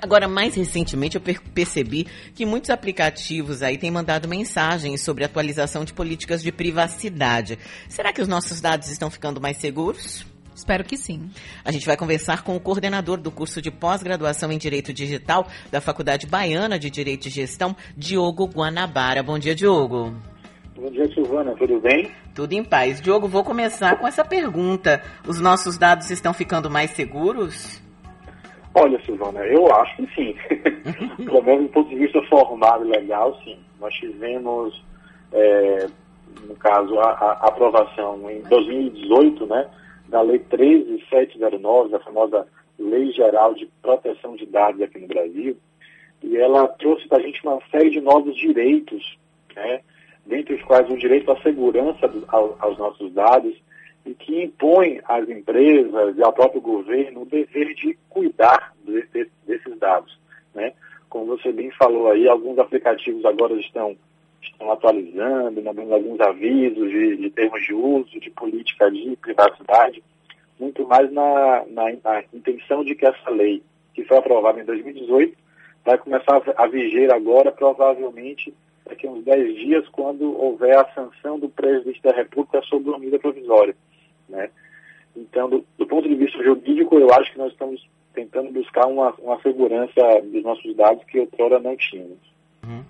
Agora, mais recentemente, eu percebi que muitos aplicativos aí têm mandado mensagens sobre atualização de políticas de privacidade. Será que os nossos dados estão ficando mais seguros? Espero que sim. A gente vai conversar com o coordenador do curso de pós-graduação em Direito Digital da Faculdade Baiana de Direito e Gestão, Diogo Guanabara. Bom dia, Diogo. Bom dia, Silvana. Tudo bem? Tudo em paz. Diogo, vou começar com essa pergunta. Os nossos dados estão ficando mais seguros? Olha, Silvana, eu acho que sim. Pelo menos do ponto de vista formal e legal, sim. Nós tivemos, é, no caso, a, a, aprovação em 2018, né, da Lei 13709, a famosa Lei Geral de Proteção de Dados aqui no Brasil, e ela trouxe para a gente uma série de novos direitos, né, dentre os quais o direito à segurança do, ao, aos nossos dados, e que impõe às empresas e ao próprio governo o dever de cuidar de, de, desses dados. Né? Como você bem falou aí, alguns aplicativos agora estão, estão atualizando, mandando alguns avisos de, de termos de uso, de política de privacidade, muito mais na, na, na intenção de que essa lei, que foi aprovada em 2018, vai começar a viger agora, provavelmente daqui a uns 10 dias, quando houver a sanção do presidente da República sobre a medida provisória. Né? Então, do, do, ponto de vista jurídico, eu acho que nós estamos tentando buscar uma, uma segurança dos nossos dados que outrora não tínhamos. Uhum.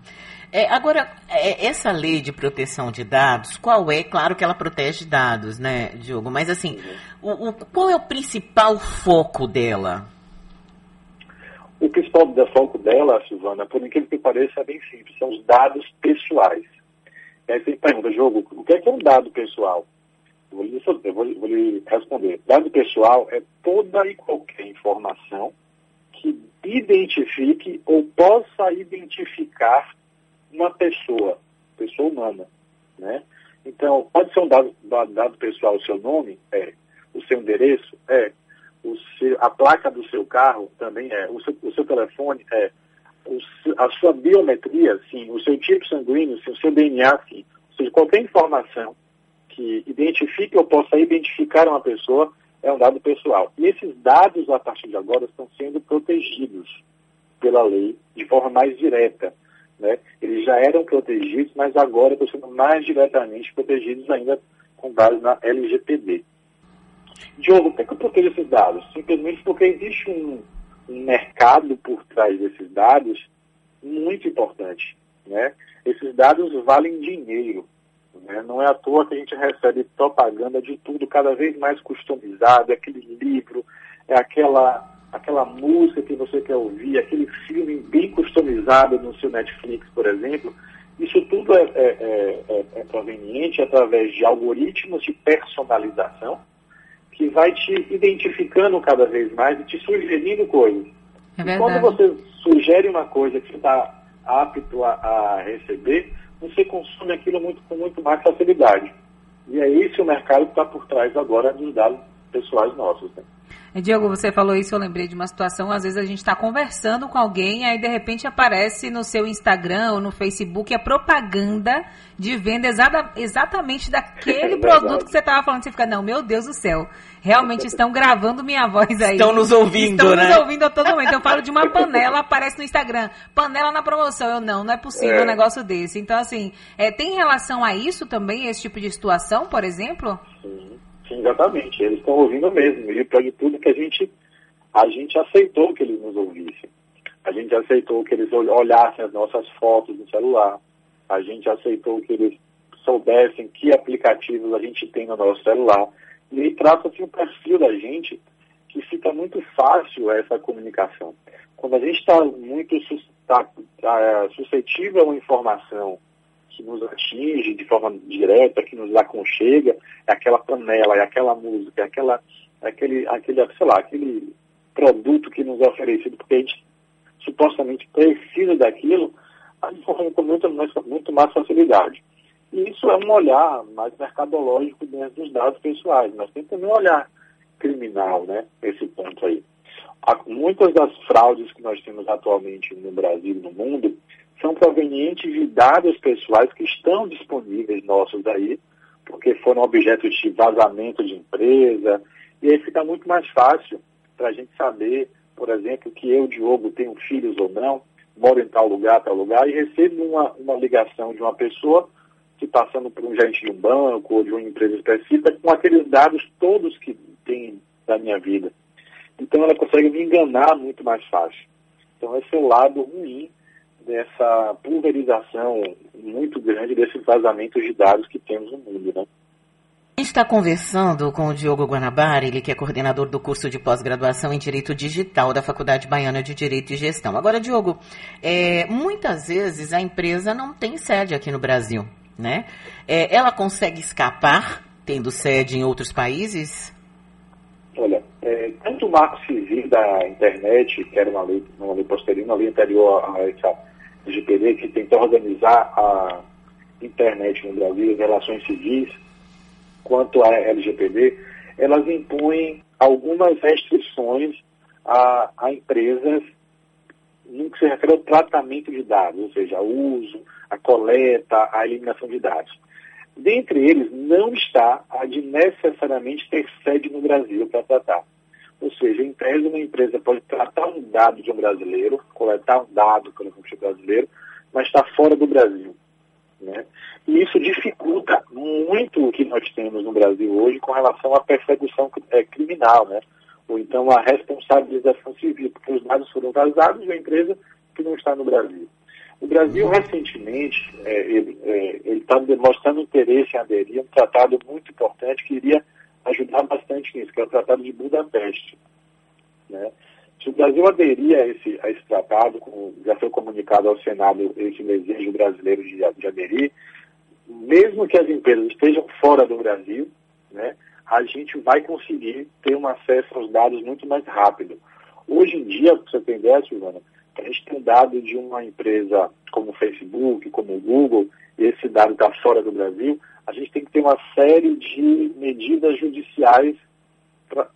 É, agora, é, essa lei de proteção de dados, qual é? Claro que ela protege dados, né, Diogo? Mas assim, uhum. o, o, qual é o principal foco dela? O principal foco dela, Silvana, por incrível que pareça, é bem simples, são os dados pessoais. E aí você pergunta, Diogo, o que é, que é um dado pessoal? Eu vou, vou lhe responder. Dado pessoal é toda e qualquer informação que identifique ou possa identificar uma pessoa, pessoa humana, né? Então, pode ser um dado, dado pessoal o seu nome? É. O seu endereço? É. O seu, a placa do seu carro também é. O seu, o seu telefone? É. O, a sua biometria? Sim. O seu tipo sanguíneo? Sim. O seu DNA? Sim. Ou seja, qualquer informação que identifique ou possa identificar uma pessoa é um dado pessoal. E esses dados, a partir de agora, estão sendo protegidos pela lei de forma mais direta. Né? Eles já eram protegidos, mas agora estão sendo mais diretamente protegidos ainda com base na LGPD. Diogo, por que eu protejo esses dados? Simplesmente porque existe um, um mercado por trás desses dados muito importante. Né? Esses dados valem dinheiro. Né? Não é à toa que a gente recebe propaganda de tudo cada vez mais customizado, é aquele livro, é aquela, aquela música que você quer ouvir, aquele filme bem customizado no seu Netflix, por exemplo. Isso tudo é, é, é, é, é proveniente através de algoritmos de personalização que vai te identificando cada vez mais e te sugerindo coisas. É quando você sugere uma coisa que você está apto a, a receber, você consome aquilo muito, com muito mais facilidade. E é esse o mercado que está por trás agora dos dados pessoais nossos. Né? Diogo, você falou isso, eu lembrei de uma situação, às vezes a gente está conversando com alguém, aí de repente aparece no seu Instagram ou no Facebook a propaganda de venda exata, exatamente daquele é produto que você estava falando. Você fica, não, meu Deus do céu, realmente estão gravando minha voz aí. Estão nos ouvindo, estão né? nos ouvindo a todo momento. Eu falo de uma panela, aparece no Instagram, panela na promoção. Eu, não, não é possível é. um negócio desse. Então, assim, é, tem relação a isso também, esse tipo de situação, por exemplo? Sim. Sim, exatamente. Eles estão ouvindo mesmo. E para de tudo que a gente, a gente aceitou que eles nos ouvissem. A gente aceitou que eles olhassem as nossas fotos no celular. A gente aceitou que eles soubessem que aplicativos a gente tem no nosso celular. E trata-se um perfil da gente que fica muito fácil essa comunicação. Quando a gente está muito tá, tá, suscetível a uma informação que nos atinge de forma direta, que nos aconchega, é aquela panela, é aquela música, é aquela, é aquele, aquele, sei lá, aquele produto que nos é oferecido, porque a gente supostamente precisa daquilo, a gente consegue com muito muito mais facilidade. E isso é um olhar mais mercadológico dentro dos dados pessoais, mas tem também um olhar criminal, né, nesse ponto aí. Há, muitas das fraudes que nós temos atualmente no Brasil e no mundo são provenientes de dados pessoais que estão disponíveis nossos aí, porque foram objeto de vazamento de empresa, e aí fica muito mais fácil para a gente saber por exemplo, que eu, Diogo, tenho filhos ou não, moro em tal lugar, tal lugar, e recebo uma, uma ligação de uma pessoa que passando por um gerente de um banco ou de uma empresa específica com aqueles dados todos que tem da minha vida. Então ela consegue me enganar muito mais fácil. Então esse é o lado ruim dessa pulverização muito grande desses vazamentos de dados que temos no mundo, né? Está conversando com o Diogo Guanabara, ele que é coordenador do curso de pós-graduação em Direito Digital da Faculdade Baiana de Direito e Gestão. Agora, Diogo, é, muitas vezes a empresa não tem sede aqui no Brasil, né? É, ela consegue escapar tendo sede em outros países? Olha, é, tanto o marco civil da internet, que era uma lei, uma lei posterior, uma lei anterior a essa LGPD, que tentou organizar a internet no Brasil, as relações civis, quanto à LGPD, elas impõem algumas restrições a, a empresas no que se refere ao tratamento de dados, ou seja, o uso, a coleta, a eliminação de dados. Dentre eles, não está a de necessariamente ter sede no Brasil para tratar. Ou seja, em tese, uma empresa pode tratar um dado de um brasileiro, coletar um dado pelo computador brasileiro, mas está fora do Brasil. Né? E isso dificulta muito o que nós temos no Brasil hoje com relação à perseguição é, criminal, né? ou então a responsabilização civil, porque os dados foram vazados de uma empresa que não está no Brasil. O Brasil, recentemente, é, ele está é, demonstrando interesse em aderir a um tratado muito importante que iria ajudar bastante nisso, que é o Tratado de Budapeste. Né? Se o Brasil aderir a esse, a esse tratado, como já foi comunicado ao Senado esse desejo brasileiro de, de aderir, mesmo que as empresas estejam fora do Brasil, né, a gente vai conseguir ter um acesso aos dados muito mais rápido. Hoje em dia, para você ter Silvana, a gente tem dado de uma empresa como o Facebook, como o Google, e esse dado está fora do Brasil, a gente tem que ter uma série de medidas judiciais pra,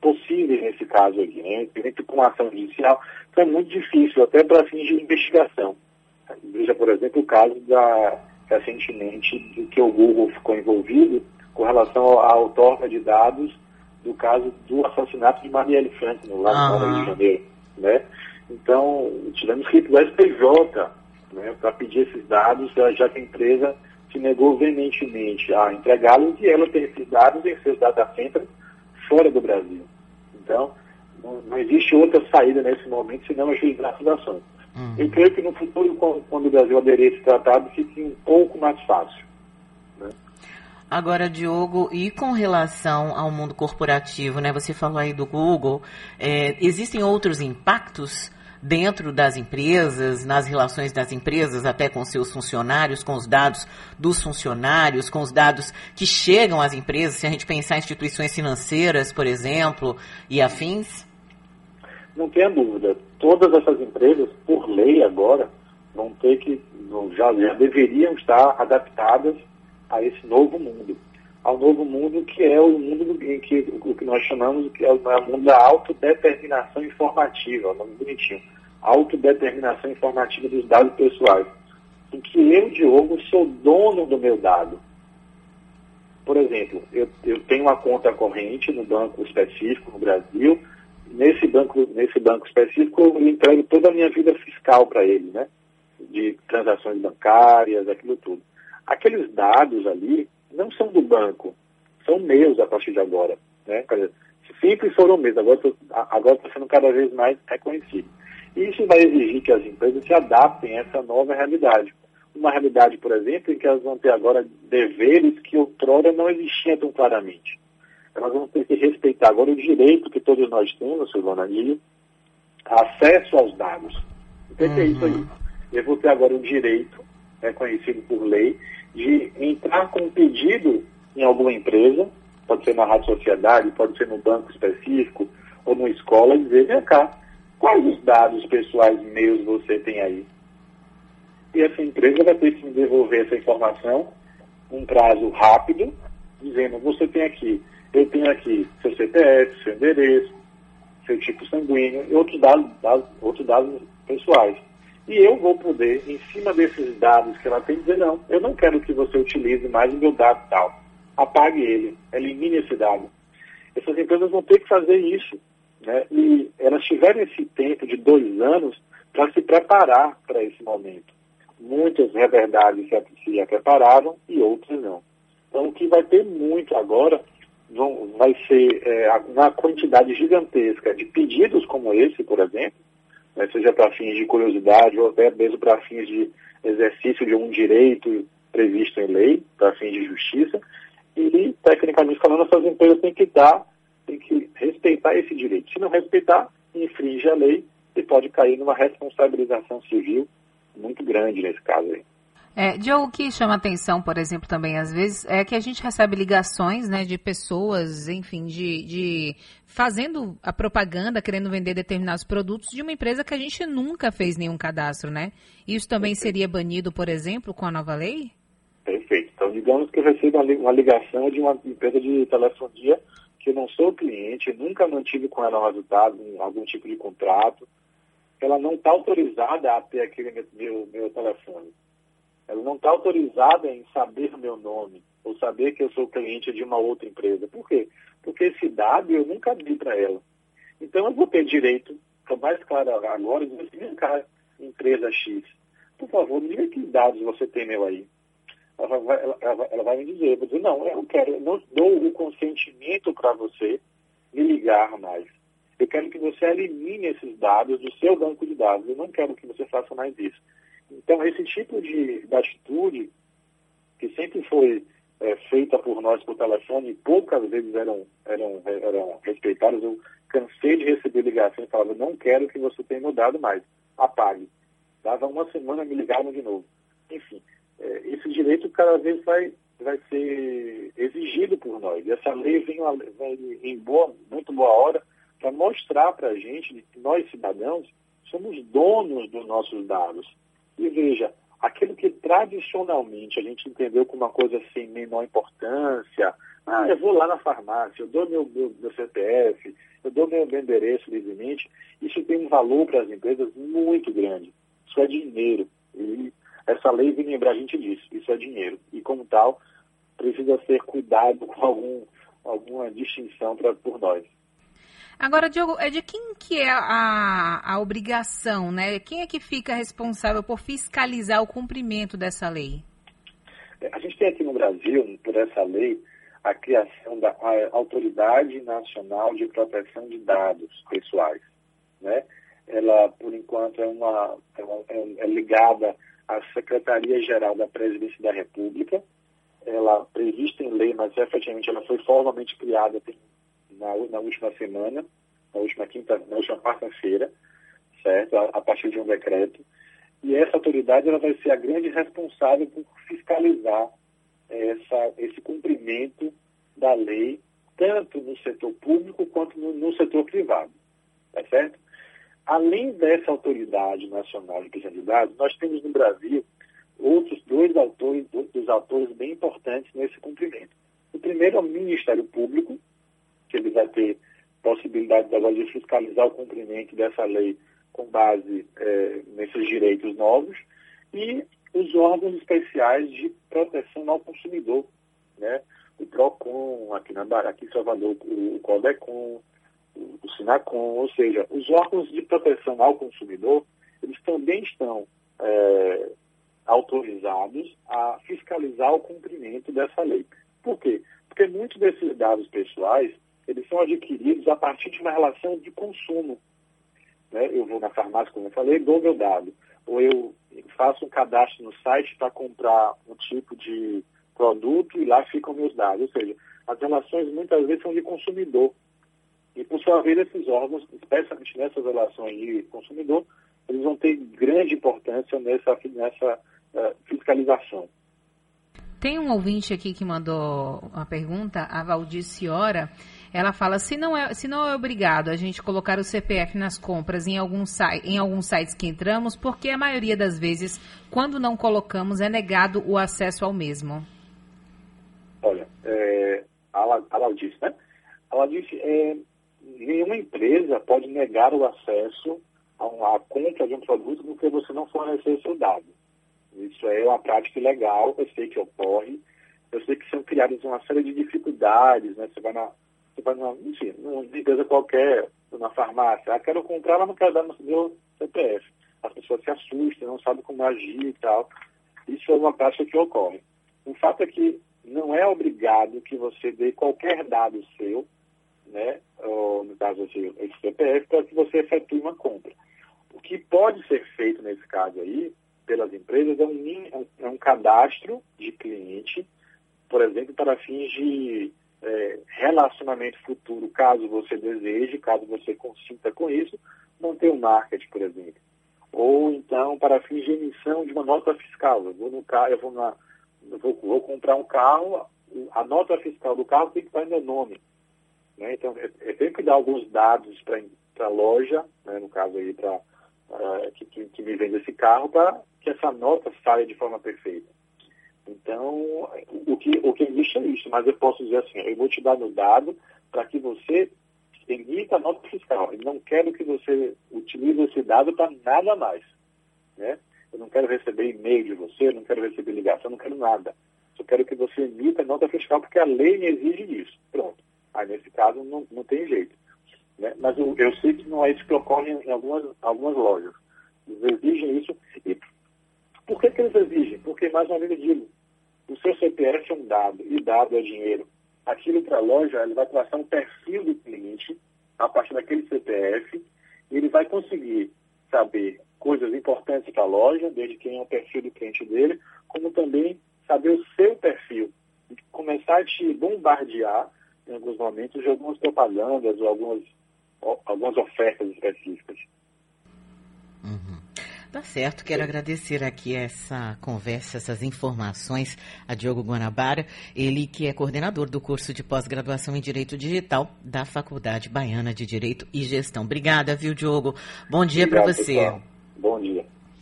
possíveis nesse caso aqui, né? Dentro com ação judicial, então é muito difícil, até para fins de investigação. Veja, por exemplo, o caso da recentemente do que o Google ficou envolvido com relação à outorga de dados do caso do assassinato de Marielle Franklin, lá no Rio de Janeiro, né? Então, tivemos que ir para o STJ né, para pedir esses dados, já que a empresa se negou veementemente a entregá-los e ela tem esses dados em seus data centers fora do Brasil. Então, não, não existe outra saída nesse momento senão agilizar essas ações. Uhum. Eu creio que no futuro, quando o Brasil aderir a esse tratado, fique um pouco mais fácil. Né? Agora, Diogo, e com relação ao mundo corporativo, né? Você falou aí do Google, é, existem outros impactos dentro das empresas, nas relações das empresas, até com seus funcionários, com os dados dos funcionários, com os dados que chegam às empresas, se a gente pensar em instituições financeiras, por exemplo, e afins? Não tenha dúvida. Todas essas empresas, por lei agora, vão ter que, já, já deveriam estar adaptadas a esse novo mundo. Ao novo mundo que é o mundo em que, o que nós chamamos que é o, o mundo da autodeterminação informativa, um nome bonitinho. Autodeterminação informativa dos dados pessoais. Em que eu, Diogo, sou dono do meu dado. Por exemplo, eu, eu tenho uma conta corrente no banco específico no Brasil, nesse banco, nesse banco específico, eu entrego toda a minha vida fiscal para ele, né? De transações bancárias, aquilo tudo. Aqueles dados ali não são do banco, são meus a partir de agora, né? Dizer, sempre foram meus, agora está sendo cada vez mais reconhecido. E isso vai exigir que as empresas se adaptem a essa nova realidade. Uma realidade, por exemplo, em que elas vão ter agora deveres que outrora não existiam tão claramente elas vão ter que respeitar agora o direito que todos nós temos, Silvana, de acesso aos dados. O que, uhum. é isso aí? Uhum. Eu vou ter agora o direito, reconhecido por lei, de entrar com um pedido em alguma empresa, pode ser na Rádio Sociedade, pode ser no banco específico, ou numa escola, e dizer, vem cá, quais os dados pessoais meus você tem aí? E essa empresa vai ter que me devolver essa informação num prazo rápido, dizendo, você tem aqui eu tenho aqui seu CPF, seu endereço, seu tipo sanguíneo e outros dados, dados, outros dados pessoais. E eu vou poder, em cima desses dados que ela tem, dizer, não, eu não quero que você utilize mais o meu dado tal. Apague ele, elimine esse dado. Essas empresas vão ter que fazer isso. Né? E elas tiveram esse tempo de dois anos para se preparar para esse momento. Muitas, é verdade, se, prepararam e outras não. Então, o que vai ter muito agora vão, vai ser é, uma quantidade gigantesca de pedidos como esse, por exemplo, né, seja para fins de curiosidade ou até mesmo para fins de exercício de um direito previsto em lei, para fins de justiça, e, tecnicamente falando, essas empresas têm que dar, têm que respeitar esse direito. Se não respeitar, infringe a lei e pode cair numa responsabilização civil muito grande nesse caso aí. É, Joe, o que chama atenção, por exemplo, também às vezes, é que a gente recebe ligações, né, de pessoas, enfim, de, de fazendo a propaganda, querendo vender determinados produtos de uma empresa que a gente nunca fez nenhum cadastro, né? Isso também Perfeito. seria banido, por exemplo, com a nova lei? Perfeito. Então, digamos que eu recebo uma ligação de uma empresa de telefonia que eu não sou cliente, nunca mantive com ela um resultado, algum tipo de contrato, ela não está autorizada a ter aquele meu, meu telefone ela não está autorizada em saber meu nome ou saber que eu sou cliente de uma outra empresa. Por quê? Porque esse dado eu nunca dei para ela. Então eu vou ter direito, fica mais claro agora, de assim, cara, empresa X, por favor, me diga que dados você tem meu aí. Ela vai, ela, ela, ela vai me dizer, eu vou dizer, não, eu quero, eu não dou o consentimento para você me ligar mais. Eu quero que você elimine esses dados do seu banco de dados. Eu não quero que você faça mais isso. Então, esse tipo de, de atitude, que sempre foi é, feita por nós por telefone, e poucas vezes eram, eram, eram respeitadas, eu cansei de receber ligações e falava, não quero que você tenha mudado mais, apague. Dava uma semana, me ligavam de novo. Enfim, é, esse direito cada vez vai, vai ser exigido por nós. E essa lei vem, vem em boa, muito boa hora para mostrar para a gente que nós, cidadãos, somos donos dos nossos dados. E veja, aquilo que tradicionalmente a gente entendeu como uma coisa sem menor importância, ah, eu vou lá na farmácia, eu dou meu, meu, meu CPF, eu dou meu, meu endereço livremente, isso tem um valor para as empresas muito grande. Isso é dinheiro. E essa lei vem lembrar a gente disso, isso é dinheiro. E como tal, precisa ser cuidado com algum, alguma distinção pra, por nós. Agora, Diogo, é de quem que é a, a obrigação, né? Quem é que fica responsável por fiscalizar o cumprimento dessa lei? A gente tem aqui no Brasil, por essa lei, a criação da Autoridade Nacional de Proteção de Dados Pessoais. Né? Ela, por enquanto, é, uma, é, é, é ligada à Secretaria-Geral da Presidência da República. Ela prevista em lei, mas efetivamente ela foi formalmente criada tem na, na última semana, na última quinta, na última quarta-feira, certo? A, a, partir de um decreto. E essa autoridade ela vai ser a grande responsável por fiscalizar essa, esse cumprimento da lei, tanto no setor público quanto no, no setor privado. Tá certo? Além dessa autoridade nacional de proteção de dados, nós temos no Brasil outros dois autores, dos autores bem importantes nesse cumprimento. O primeiro é o Ministério Público, que ele vai ter possibilidade agora de fiscalizar o cumprimento dessa lei com base é, nesses direitos novos, e os órgãos especiais de proteção ao consumidor, né? o PROCON, aqui, na, aqui em Salvador, o, o CODECON, o, o SINACON, ou seja, os órgãos de proteção ao consumidor, eles também estão é, autorizados a fiscalizar o cumprimento dessa lei. Por quê? Porque muitos desses dados pessoais eles são adquiridos a partir de uma relação de consumo. Né? Eu vou na farmácia, como eu falei, dou meu dado. Ou eu faço um cadastro no site para comprar um tipo de produto e lá ficam meus dados. Ou seja, as relações muitas vezes são de consumidor. E, por sua vez, esses órgãos, especialmente nessas relações de consumidor, eles vão ter grande importância nessa, nessa uh, fiscalização. Tem um ouvinte aqui que mandou uma pergunta, a Valdice Ora. Ela fala, se não, é, se não é obrigado a gente colocar o CPF nas compras em, algum em alguns sites que entramos, porque a maioria das vezes, quando não colocamos, é negado o acesso ao mesmo? Olha, é, a, Laudice, né? A Laudice, é, nenhuma empresa pode negar o acesso a compra de um produto porque você não forneceu seu dado. Isso é uma prática ilegal, eu sei que ocorre, eu sei que são criadas uma série de dificuldades, né? Você vai na, você vai numa, enfim, numa empresa qualquer, na farmácia, ah, quero comprar, mas não quero dar meu CPF. As pessoas se assustam, não sabem como agir e tal. Isso é uma prática que ocorre. O fato é que não é obrigado que você dê qualquer dado seu, né, ou, no caso assim, esse CPF, para que você efetue uma compra. O que pode ser feito nesse caso aí, pelas empresas, é um, é um cadastro de cliente, por exemplo, para fins de é, relacionamento futuro, caso você deseje, caso você consinta com isso, manter um marketing, por exemplo. Ou então para fins de emissão de uma nota fiscal. Eu vou no carro, eu vou na, eu vou, vou, comprar um carro, a nota fiscal do carro tem que estar em meu nome. Né? Então, eu tenho que dar alguns dados para a loja, né? no caso aí, para uh, que, que, que, me vende esse carro, para que essa nota saia de forma perfeita. Então, o que, o que existe é isso, mas eu posso dizer assim, eu vou te dar no dado para que você emita a nota fiscal. Eu não quero que você utilize esse dado para nada mais. Né? Eu não quero receber e-mail de você, eu não quero receber ligação, eu não quero nada. Só quero que você emita a nota fiscal porque a lei me exige isso. Pronto. Aí, nesse caso, não, não tem jeito. Né? Mas eu, eu sei que não é isso que ocorre em algumas, algumas lojas. Eles exigem isso. E por que, que eles exigem? Porque, mais uma vez eu digo, o seu CPF é um dado e dado é dinheiro. Aquilo para a loja, ele vai traçar um perfil do cliente a partir daquele CPF e ele vai conseguir saber coisas importantes para a loja, desde quem é o perfil do cliente dele, como também saber o seu perfil e começar a te bombardear em alguns momentos de algumas propagandas ou algumas, algumas ofertas específicas. Uhum. Tá certo, quero agradecer aqui essa conversa, essas informações a Diogo Guanabara, ele que é coordenador do curso de pós-graduação em Direito Digital da Faculdade Baiana de Direito e Gestão. Obrigada, viu, Diogo? Bom dia para você. Pessoal. Bom dia.